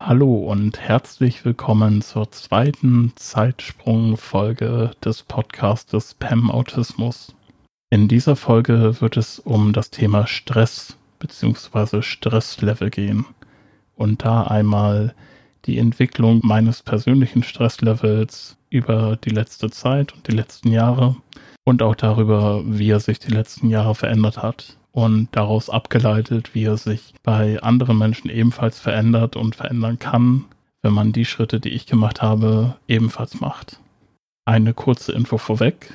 Hallo und herzlich willkommen zur zweiten Zeitsprung-Folge des Podcastes PEM Autismus. In dieser Folge wird es um das Thema Stress bzw. Stresslevel gehen und da einmal die Entwicklung meines persönlichen Stresslevels über die letzte Zeit und die letzten Jahre und auch darüber, wie er sich die letzten Jahre verändert hat und daraus abgeleitet, wie er sich bei anderen Menschen ebenfalls verändert und verändern kann, wenn man die Schritte, die ich gemacht habe, ebenfalls macht. Eine kurze Info vorweg.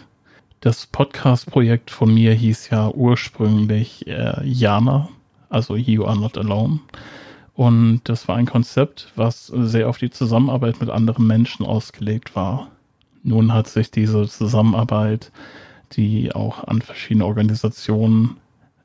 Das Podcast-Projekt von mir hieß ja ursprünglich äh, Jana, also You Are Not Alone. Und das war ein Konzept, was sehr auf die Zusammenarbeit mit anderen Menschen ausgelegt war. Nun hat sich diese Zusammenarbeit, die auch an verschiedene Organisationen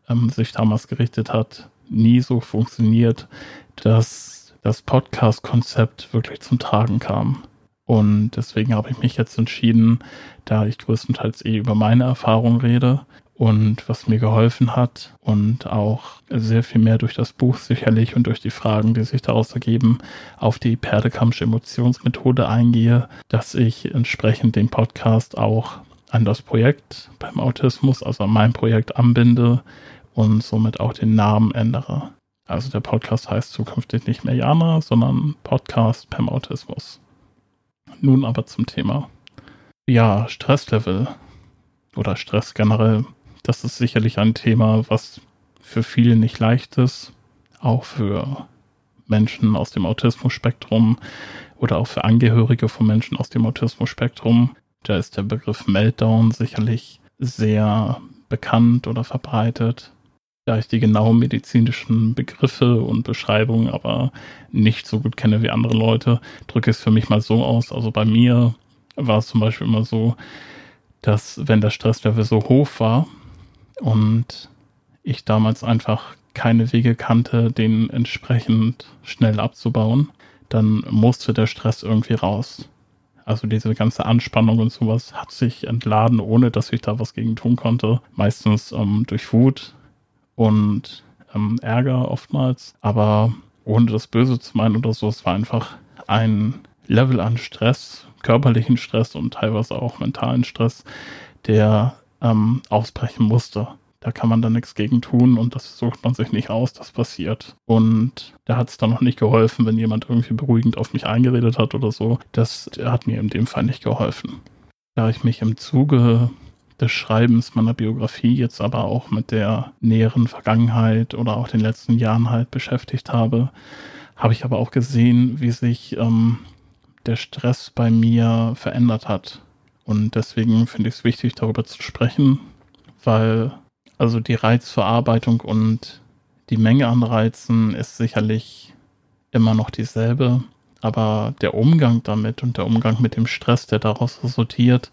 ähm, sich damals gerichtet hat, nie so funktioniert, dass das Podcast-Konzept wirklich zum Tragen kam. Und deswegen habe ich mich jetzt entschieden, da ich größtenteils eh über meine Erfahrung rede und was mir geholfen hat und auch sehr viel mehr durch das Buch sicherlich und durch die Fragen, die sich daraus ergeben, auf die Perdekampsche Emotionsmethode eingehe, dass ich entsprechend den Podcast auch an das Projekt beim Autismus, also an mein Projekt anbinde, und somit auch den Namen ändere. Also der Podcast heißt zukünftig nicht mehr Jana, sondern Podcast Pem Autismus. Nun aber zum Thema. Ja, Stresslevel oder Stress generell, das ist sicherlich ein Thema, was für viele nicht leicht ist, auch für Menschen aus dem Autismus-Spektrum oder auch für Angehörige von Menschen aus dem Autismus-Spektrum. Da ist der Begriff Meltdown sicherlich sehr bekannt oder verbreitet ich die genauen medizinischen Begriffe und Beschreibungen aber nicht so gut kenne wie andere Leute, drücke ich es für mich mal so aus. Also bei mir war es zum Beispiel immer so, dass wenn der Stresslevel so hoch war und ich damals einfach keine Wege kannte, den entsprechend schnell abzubauen, dann musste der Stress irgendwie raus. Also diese ganze Anspannung und sowas hat sich entladen, ohne dass ich da was gegen tun konnte. Meistens ähm, durch Wut, und ähm, Ärger oftmals, aber ohne das Böse zu meinen oder so, es war einfach ein Level an Stress, körperlichen Stress und teilweise auch mentalen Stress, der ähm, ausbrechen musste. Da kann man dann nichts gegen tun und das sucht man sich nicht aus, das passiert. Und da hat es dann noch nicht geholfen, wenn jemand irgendwie beruhigend auf mich eingeredet hat oder so. Das hat mir in dem Fall nicht geholfen. Da ich mich im Zuge des Schreibens meiner Biografie jetzt aber auch mit der näheren Vergangenheit oder auch den letzten Jahren halt beschäftigt habe, habe ich aber auch gesehen, wie sich ähm, der Stress bei mir verändert hat. Und deswegen finde ich es wichtig, darüber zu sprechen, weil also die Reizverarbeitung und die Menge an Reizen ist sicherlich immer noch dieselbe, aber der Umgang damit und der Umgang mit dem Stress, der daraus resultiert,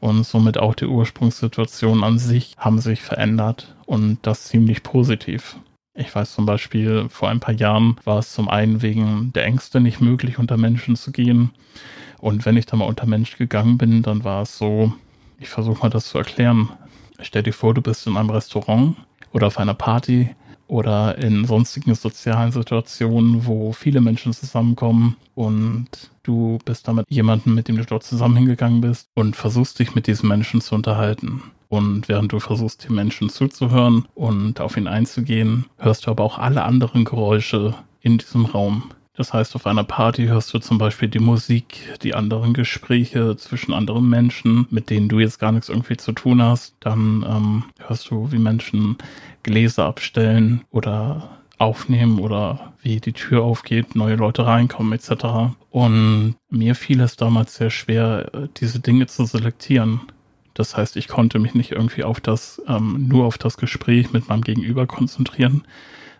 und somit auch die Ursprungssituation an sich haben sich verändert und das ziemlich positiv. Ich weiß zum Beispiel, vor ein paar Jahren war es zum einen wegen der Ängste nicht möglich, unter Menschen zu gehen. Und wenn ich da mal unter Menschen gegangen bin, dann war es so, ich versuche mal das zu erklären. Stell dir vor, du bist in einem Restaurant oder auf einer Party oder in sonstigen sozialen Situationen, wo viele Menschen zusammenkommen und du bist damit jemanden, mit dem du dort zusammen hingegangen bist und versuchst dich mit diesen Menschen zu unterhalten. Und während du versuchst, den Menschen zuzuhören und auf ihn einzugehen, hörst du aber auch alle anderen Geräusche in diesem Raum. Das heißt, auf einer Party hörst du zum Beispiel die Musik, die anderen Gespräche zwischen anderen Menschen, mit denen du jetzt gar nichts irgendwie zu tun hast. Dann ähm, hörst du, wie Menschen Gläser abstellen oder aufnehmen oder wie die Tür aufgeht, neue Leute reinkommen etc. Und mir fiel es damals sehr schwer, diese Dinge zu selektieren. Das heißt, ich konnte mich nicht irgendwie auf das, ähm, nur auf das Gespräch mit meinem Gegenüber konzentrieren,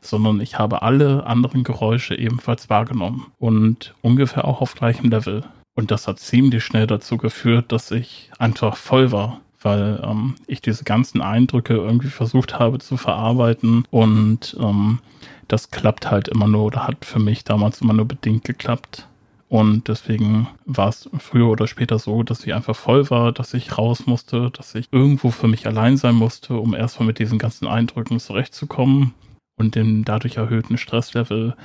sondern ich habe alle anderen Geräusche ebenfalls wahrgenommen und ungefähr auch auf gleichem Level. Und das hat ziemlich schnell dazu geführt, dass ich einfach voll war, weil ähm, ich diese ganzen Eindrücke irgendwie versucht habe zu verarbeiten und ähm, das klappt halt immer nur oder hat für mich damals immer nur bedingt geklappt. Und deswegen war es früher oder später so, dass ich einfach voll war, dass ich raus musste, dass ich irgendwo für mich allein sein musste, um erstmal mit diesen ganzen Eindrücken zurechtzukommen und den dadurch erhöhten Stresslevel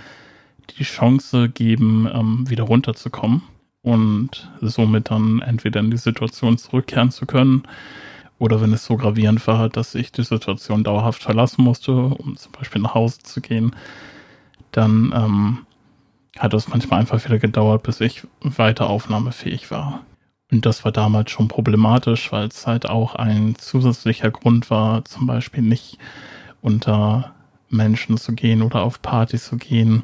die Chance geben, ähm, wieder runterzukommen und somit dann entweder in die Situation zurückkehren zu können oder wenn es so gravierend war, dass ich die Situation dauerhaft verlassen musste, um zum Beispiel nach Hause zu gehen, dann ähm, hat es manchmal einfach wieder gedauert, bis ich weiter aufnahmefähig war. Und das war damals schon problematisch, weil es halt auch ein zusätzlicher Grund war, zum Beispiel nicht unter Menschen zu gehen oder auf Partys zu gehen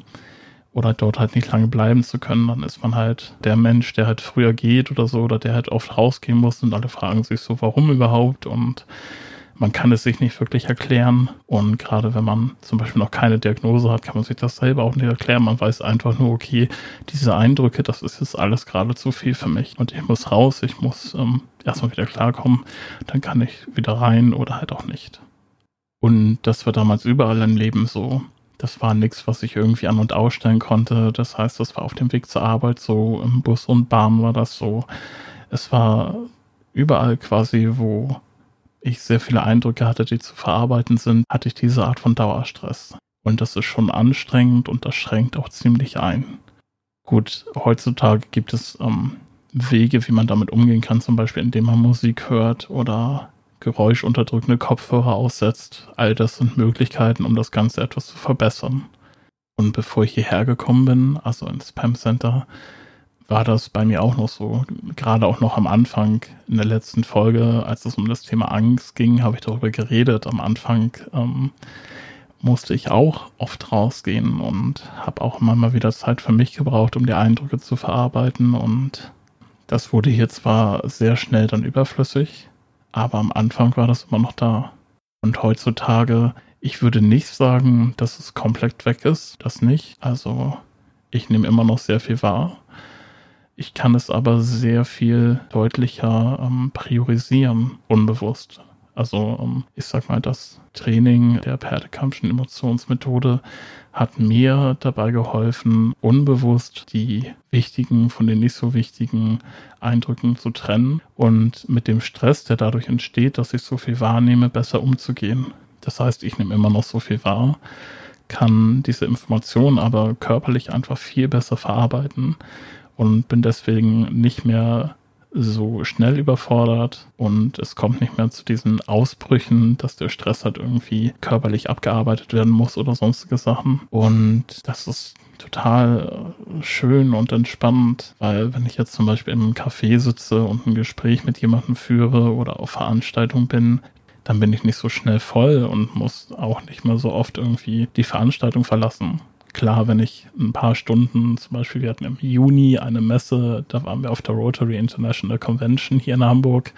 oder dort halt nicht lange bleiben zu können. Dann ist man halt der Mensch, der halt früher geht oder so oder der halt oft rausgehen muss und alle fragen sich so, warum überhaupt und man kann es sich nicht wirklich erklären. Und gerade wenn man zum Beispiel noch keine Diagnose hat, kann man sich das selber auch nicht erklären. Man weiß einfach nur, okay, diese Eindrücke, das ist jetzt alles gerade zu viel für mich. Und ich muss raus, ich muss ähm, erstmal wieder klarkommen. Dann kann ich wieder rein oder halt auch nicht. Und das war damals überall im Leben so. Das war nichts, was ich irgendwie an- und ausstellen konnte. Das heißt, das war auf dem Weg zur Arbeit so, im Bus und Bahn war das so. Es war überall quasi, wo ich sehr viele Eindrücke hatte, die zu verarbeiten sind, hatte ich diese Art von Dauerstress. Und das ist schon anstrengend und das schränkt auch ziemlich ein. Gut, heutzutage gibt es ähm, Wege, wie man damit umgehen kann, zum Beispiel indem man Musik hört oder geräuschunterdrückende Kopfhörer aussetzt. All das sind Möglichkeiten, um das Ganze etwas zu verbessern. Und bevor ich hierher gekommen bin, also ins Spam Center, war das bei mir auch noch so. Gerade auch noch am Anfang in der letzten Folge, als es um das Thema Angst ging, habe ich darüber geredet. Am Anfang ähm, musste ich auch oft rausgehen und habe auch immer mal wieder Zeit für mich gebraucht, um die Eindrücke zu verarbeiten. Und das wurde hier zwar sehr schnell dann überflüssig, aber am Anfang war das immer noch da. Und heutzutage, ich würde nicht sagen, dass es komplett weg ist, das nicht. Also ich nehme immer noch sehr viel wahr ich kann es aber sehr viel deutlicher ähm, priorisieren, unbewusst. Also ähm, ich sag mal, das Training der Perdekampfschen Emotionsmethode hat mir dabei geholfen, unbewusst die wichtigen von den nicht so wichtigen Eindrücken zu trennen und mit dem Stress, der dadurch entsteht, dass ich so viel wahrnehme, besser umzugehen. Das heißt, ich nehme immer noch so viel wahr, kann diese Informationen aber körperlich einfach viel besser verarbeiten und bin deswegen nicht mehr so schnell überfordert und es kommt nicht mehr zu diesen Ausbrüchen, dass der Stress halt irgendwie körperlich abgearbeitet werden muss oder sonstige Sachen. Und das ist total schön und entspannend, weil wenn ich jetzt zum Beispiel in einem Café sitze und ein Gespräch mit jemandem führe oder auf Veranstaltung bin, dann bin ich nicht so schnell voll und muss auch nicht mehr so oft irgendwie die Veranstaltung verlassen klar, wenn ich ein paar Stunden, zum Beispiel, wir hatten im Juni eine Messe, da waren wir auf der Rotary International Convention hier in Hamburg.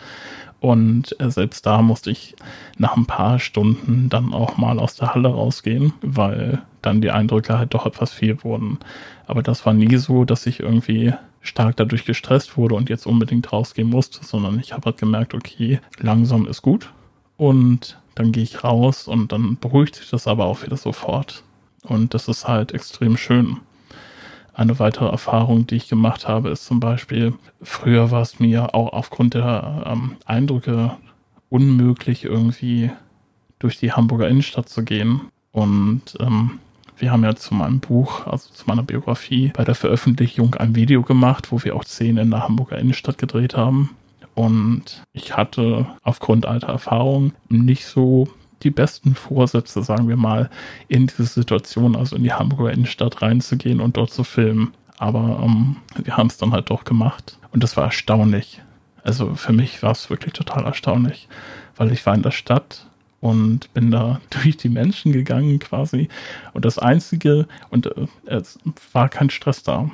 Und äh, selbst da musste ich nach ein paar Stunden dann auch mal aus der Halle rausgehen, weil dann die Eindrücke halt doch etwas viel wurden. Aber das war nie so, dass ich irgendwie stark dadurch gestresst wurde und jetzt unbedingt rausgehen musste, sondern ich habe halt gemerkt, okay, langsam ist gut. Und dann gehe ich raus und dann beruhigt sich das aber auch wieder sofort. Und das ist halt extrem schön. Eine weitere Erfahrung, die ich gemacht habe, ist zum Beispiel, früher war es mir auch aufgrund der ähm, Eindrücke unmöglich, irgendwie durch die Hamburger Innenstadt zu gehen. Und ähm, wir haben ja zu meinem Buch, also zu meiner Biografie, bei der Veröffentlichung ein Video gemacht, wo wir auch Szenen in der Hamburger Innenstadt gedreht haben. Und ich hatte aufgrund alter Erfahrung nicht so die besten Vorsätze, sagen wir mal, in diese Situation, also in die Hamburger Innenstadt reinzugehen und dort zu filmen. Aber ähm, wir haben es dann halt doch gemacht. Und das war erstaunlich. Also für mich war es wirklich total erstaunlich, weil ich war in der Stadt und bin da durch die Menschen gegangen quasi. Und das Einzige, und äh, es war kein Stress da.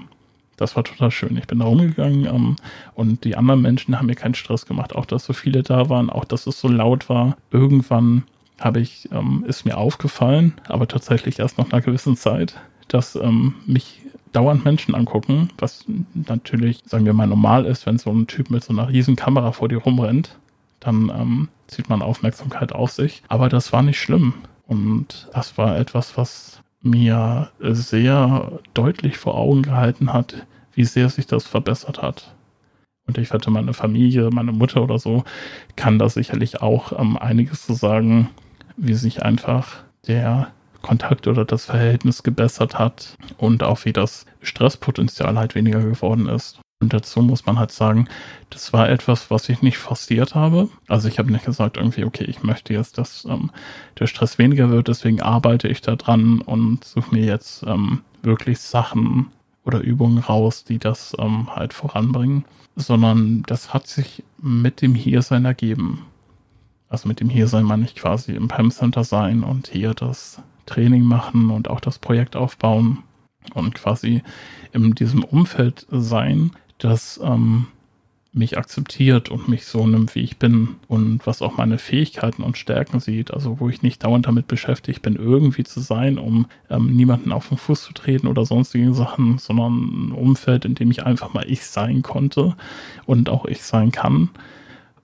Das war total schön. Ich bin da rumgegangen ähm, und die anderen Menschen haben mir keinen Stress gemacht. Auch, dass so viele da waren, auch, dass es so laut war. Irgendwann habe ich, ähm, ist mir aufgefallen, aber tatsächlich erst nach einer gewissen Zeit, dass ähm, mich dauernd Menschen angucken, was natürlich, sagen wir mal, normal ist, wenn so ein Typ mit so einer riesen Kamera vor dir rumrennt, dann ähm, zieht man Aufmerksamkeit auf sich. Aber das war nicht schlimm. Und das war etwas, was mir sehr deutlich vor Augen gehalten hat, wie sehr sich das verbessert hat. Und ich wette, meine Familie, meine Mutter oder so, kann da sicherlich auch ähm, einiges zu sagen, wie sich einfach der Kontakt oder das Verhältnis gebessert hat und auch wie das Stresspotenzial halt weniger geworden ist. Und dazu muss man halt sagen, das war etwas, was ich nicht forciert habe. Also ich habe nicht gesagt irgendwie, okay, ich möchte jetzt, dass ähm, der Stress weniger wird, deswegen arbeite ich da dran und suche mir jetzt ähm, wirklich Sachen oder Übungen raus, die das ähm, halt voranbringen, sondern das hat sich mit dem Hiersein ergeben. Also mit dem Hiersein meine ich quasi im PAM Center sein und hier das Training machen und auch das Projekt aufbauen und quasi in diesem Umfeld sein, das ähm, mich akzeptiert und mich so nimmt, wie ich bin und was auch meine Fähigkeiten und Stärken sieht. Also wo ich nicht dauernd damit beschäftigt bin, irgendwie zu sein, um ähm, niemanden auf den Fuß zu treten oder sonstige Sachen, sondern ein Umfeld, in dem ich einfach mal ich sein konnte und auch ich sein kann.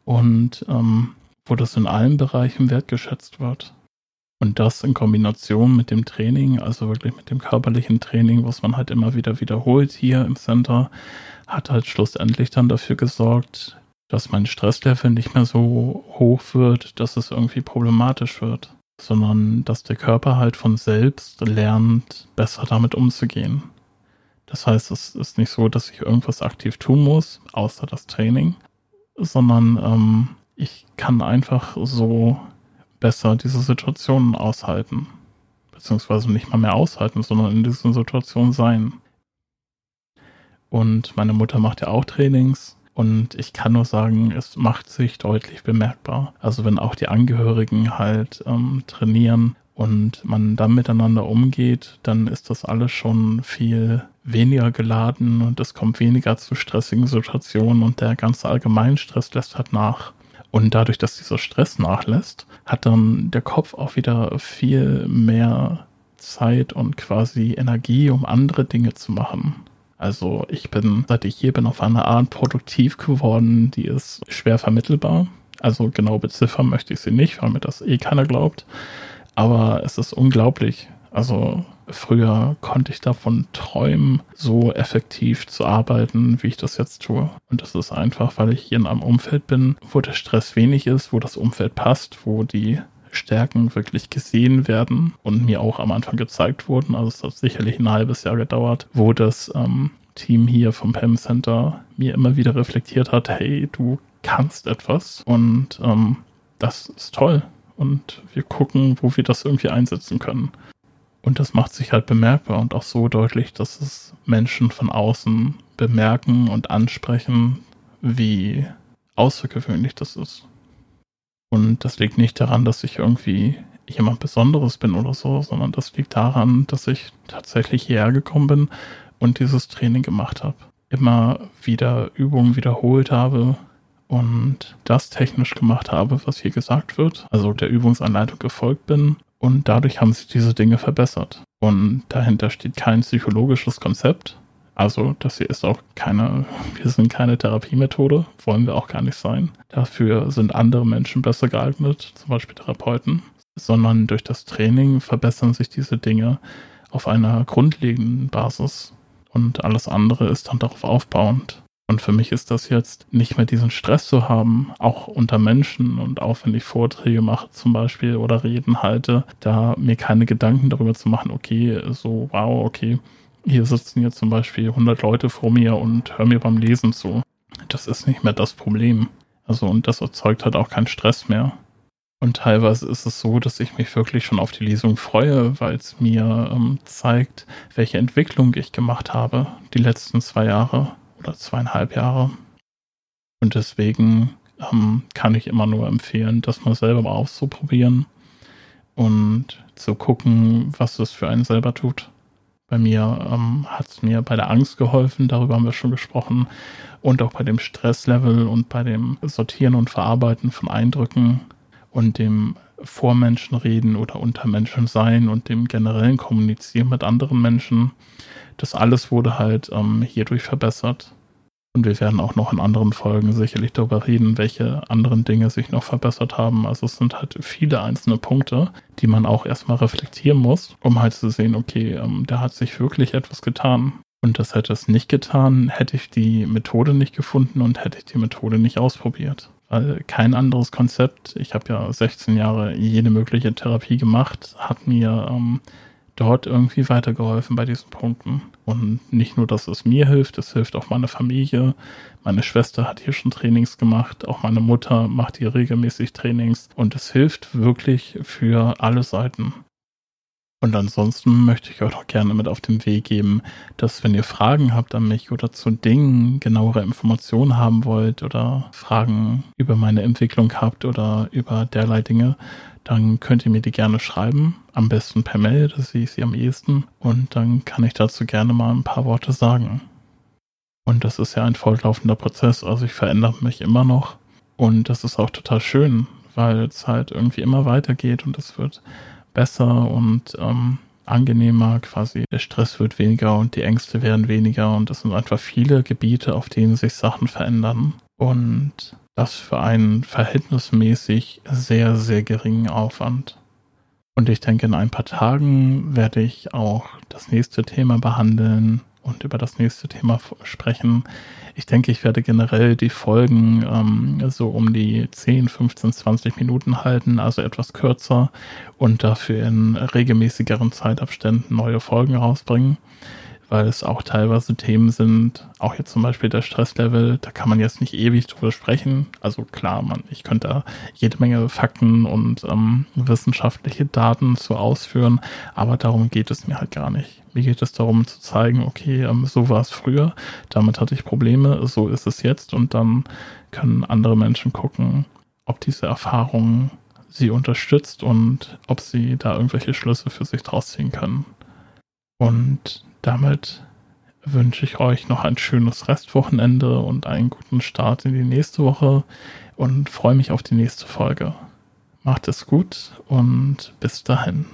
Und ähm, wo das in allen Bereichen wertgeschätzt wird. Und das in Kombination mit dem Training, also wirklich mit dem körperlichen Training, was man halt immer wieder wiederholt hier im Center, hat halt schlussendlich dann dafür gesorgt, dass mein Stresslevel nicht mehr so hoch wird, dass es irgendwie problematisch wird, sondern dass der Körper halt von selbst lernt, besser damit umzugehen. Das heißt, es ist nicht so, dass ich irgendwas aktiv tun muss, außer das Training, sondern ähm, ich kann einfach so besser diese Situationen aushalten. Beziehungsweise nicht mal mehr aushalten, sondern in diesen Situationen sein. Und meine Mutter macht ja auch Trainings. Und ich kann nur sagen, es macht sich deutlich bemerkbar. Also wenn auch die Angehörigen halt ähm, trainieren und man dann miteinander umgeht, dann ist das alles schon viel weniger geladen und es kommt weniger zu stressigen Situationen und der ganze Allgemeinstress lässt halt nach. Und dadurch, dass dieser Stress nachlässt, hat dann der Kopf auch wieder viel mehr Zeit und quasi Energie, um andere Dinge zu machen. Also ich bin, seit ich hier bin, auf eine Art produktiv geworden, die ist schwer vermittelbar. Also genau beziffern möchte ich sie nicht, weil mir das eh keiner glaubt. Aber es ist unglaublich. Also Früher konnte ich davon träumen, so effektiv zu arbeiten, wie ich das jetzt tue. Und das ist einfach, weil ich hier in einem Umfeld bin, wo der Stress wenig ist, wo das Umfeld passt, wo die Stärken wirklich gesehen werden und mir auch am Anfang gezeigt wurden. Also es hat sicherlich ein halbes Jahr gedauert, wo das ähm, Team hier vom PAM Center mir immer wieder reflektiert hat, hey, du kannst etwas und ähm, das ist toll. Und wir gucken, wo wir das irgendwie einsetzen können. Und das macht sich halt bemerkbar und auch so deutlich, dass es Menschen von außen bemerken und ansprechen, wie außergewöhnlich das ist. Und das liegt nicht daran, dass ich irgendwie jemand Besonderes bin oder so, sondern das liegt daran, dass ich tatsächlich hierher gekommen bin und dieses Training gemacht habe. Immer wieder Übungen wiederholt habe und das technisch gemacht habe, was hier gesagt wird, also der Übungsanleitung gefolgt bin und dadurch haben sich diese Dinge verbessert. Und dahinter steht kein psychologisches Konzept. Also das hier ist auch keine, wir sind keine Therapiemethode, wollen wir auch gar nicht sein. Dafür sind andere Menschen besser geeignet, zum Beispiel Therapeuten. Sondern durch das Training verbessern sich diese Dinge auf einer grundlegenden Basis. Und alles andere ist dann darauf aufbauend. Und für mich ist das jetzt nicht mehr diesen Stress zu haben, auch unter Menschen und auch wenn ich Vorträge mache zum Beispiel oder Reden halte, da mir keine Gedanken darüber zu machen, okay, so, wow, okay, hier sitzen jetzt zum Beispiel 100 Leute vor mir und hören mir beim Lesen zu. Das ist nicht mehr das Problem. Also und das erzeugt halt auch keinen Stress mehr. Und teilweise ist es so, dass ich mich wirklich schon auf die Lesung freue, weil es mir ähm, zeigt, welche Entwicklung ich gemacht habe die letzten zwei Jahre oder zweieinhalb Jahre. Und deswegen ähm, kann ich immer nur empfehlen, das mal selber mal auszuprobieren und zu gucken, was es für einen selber tut. Bei mir ähm, hat es mir bei der Angst geholfen, darüber haben wir schon gesprochen, und auch bei dem Stresslevel und bei dem Sortieren und Verarbeiten von Eindrücken und dem vor Menschen reden oder unter Menschen sein und dem generellen Kommunizieren mit anderen Menschen. Das alles wurde halt ähm, hierdurch verbessert. Und wir werden auch noch in anderen Folgen sicherlich darüber reden, welche anderen Dinge sich noch verbessert haben. Also es sind halt viele einzelne Punkte, die man auch erstmal reflektieren muss, um halt zu sehen, okay, ähm, da hat sich wirklich etwas getan. Und das hätte es nicht getan, hätte ich die Methode nicht gefunden und hätte ich die Methode nicht ausprobiert. Weil kein anderes Konzept, ich habe ja 16 Jahre jede mögliche Therapie gemacht, hat mir ähm, dort irgendwie weitergeholfen bei diesen Punkten. Und nicht nur, dass es mir hilft, es hilft auch meiner Familie. Meine Schwester hat hier schon Trainings gemacht, auch meine Mutter macht hier regelmäßig Trainings und es hilft wirklich für alle Seiten. Und ansonsten möchte ich euch auch gerne mit auf den Weg geben, dass wenn ihr Fragen habt an mich oder zu Dingen genauere Informationen haben wollt oder Fragen über meine Entwicklung habt oder über derlei Dinge, dann könnt ihr mir die gerne schreiben. Am besten per Mail, das sehe ich sie am ehesten. Und dann kann ich dazu gerne mal ein paar Worte sagen. Und das ist ja ein fortlaufender Prozess, also ich verändere mich immer noch. Und das ist auch total schön, weil es halt irgendwie immer weitergeht und es wird besser und ähm, angenehmer quasi. Der Stress wird weniger und die Ängste werden weniger und es sind einfach viele Gebiete, auf denen sich Sachen verändern. Und das für einen verhältnismäßig sehr, sehr geringen Aufwand. Und ich denke, in ein paar Tagen werde ich auch das nächste Thema behandeln und über das nächste Thema sprechen. Ich denke, ich werde generell die Folgen ähm, so um die 10, 15, 20 Minuten halten, also etwas kürzer und dafür in regelmäßigeren Zeitabständen neue Folgen rausbringen weil es auch teilweise Themen sind, auch jetzt zum Beispiel der Stresslevel, da kann man jetzt nicht ewig drüber sprechen. Also klar, man, ich könnte da jede Menge Fakten und ähm, wissenschaftliche Daten zu ausführen, aber darum geht es mir halt gar nicht. Mir geht es darum zu zeigen, okay, ähm, so war es früher, damit hatte ich Probleme, so ist es jetzt und dann können andere Menschen gucken, ob diese Erfahrung sie unterstützt und ob sie da irgendwelche Schlüsse für sich draus ziehen können. Und damit wünsche ich euch noch ein schönes Restwochenende und einen guten Start in die nächste Woche und freue mich auf die nächste Folge. Macht es gut und bis dahin.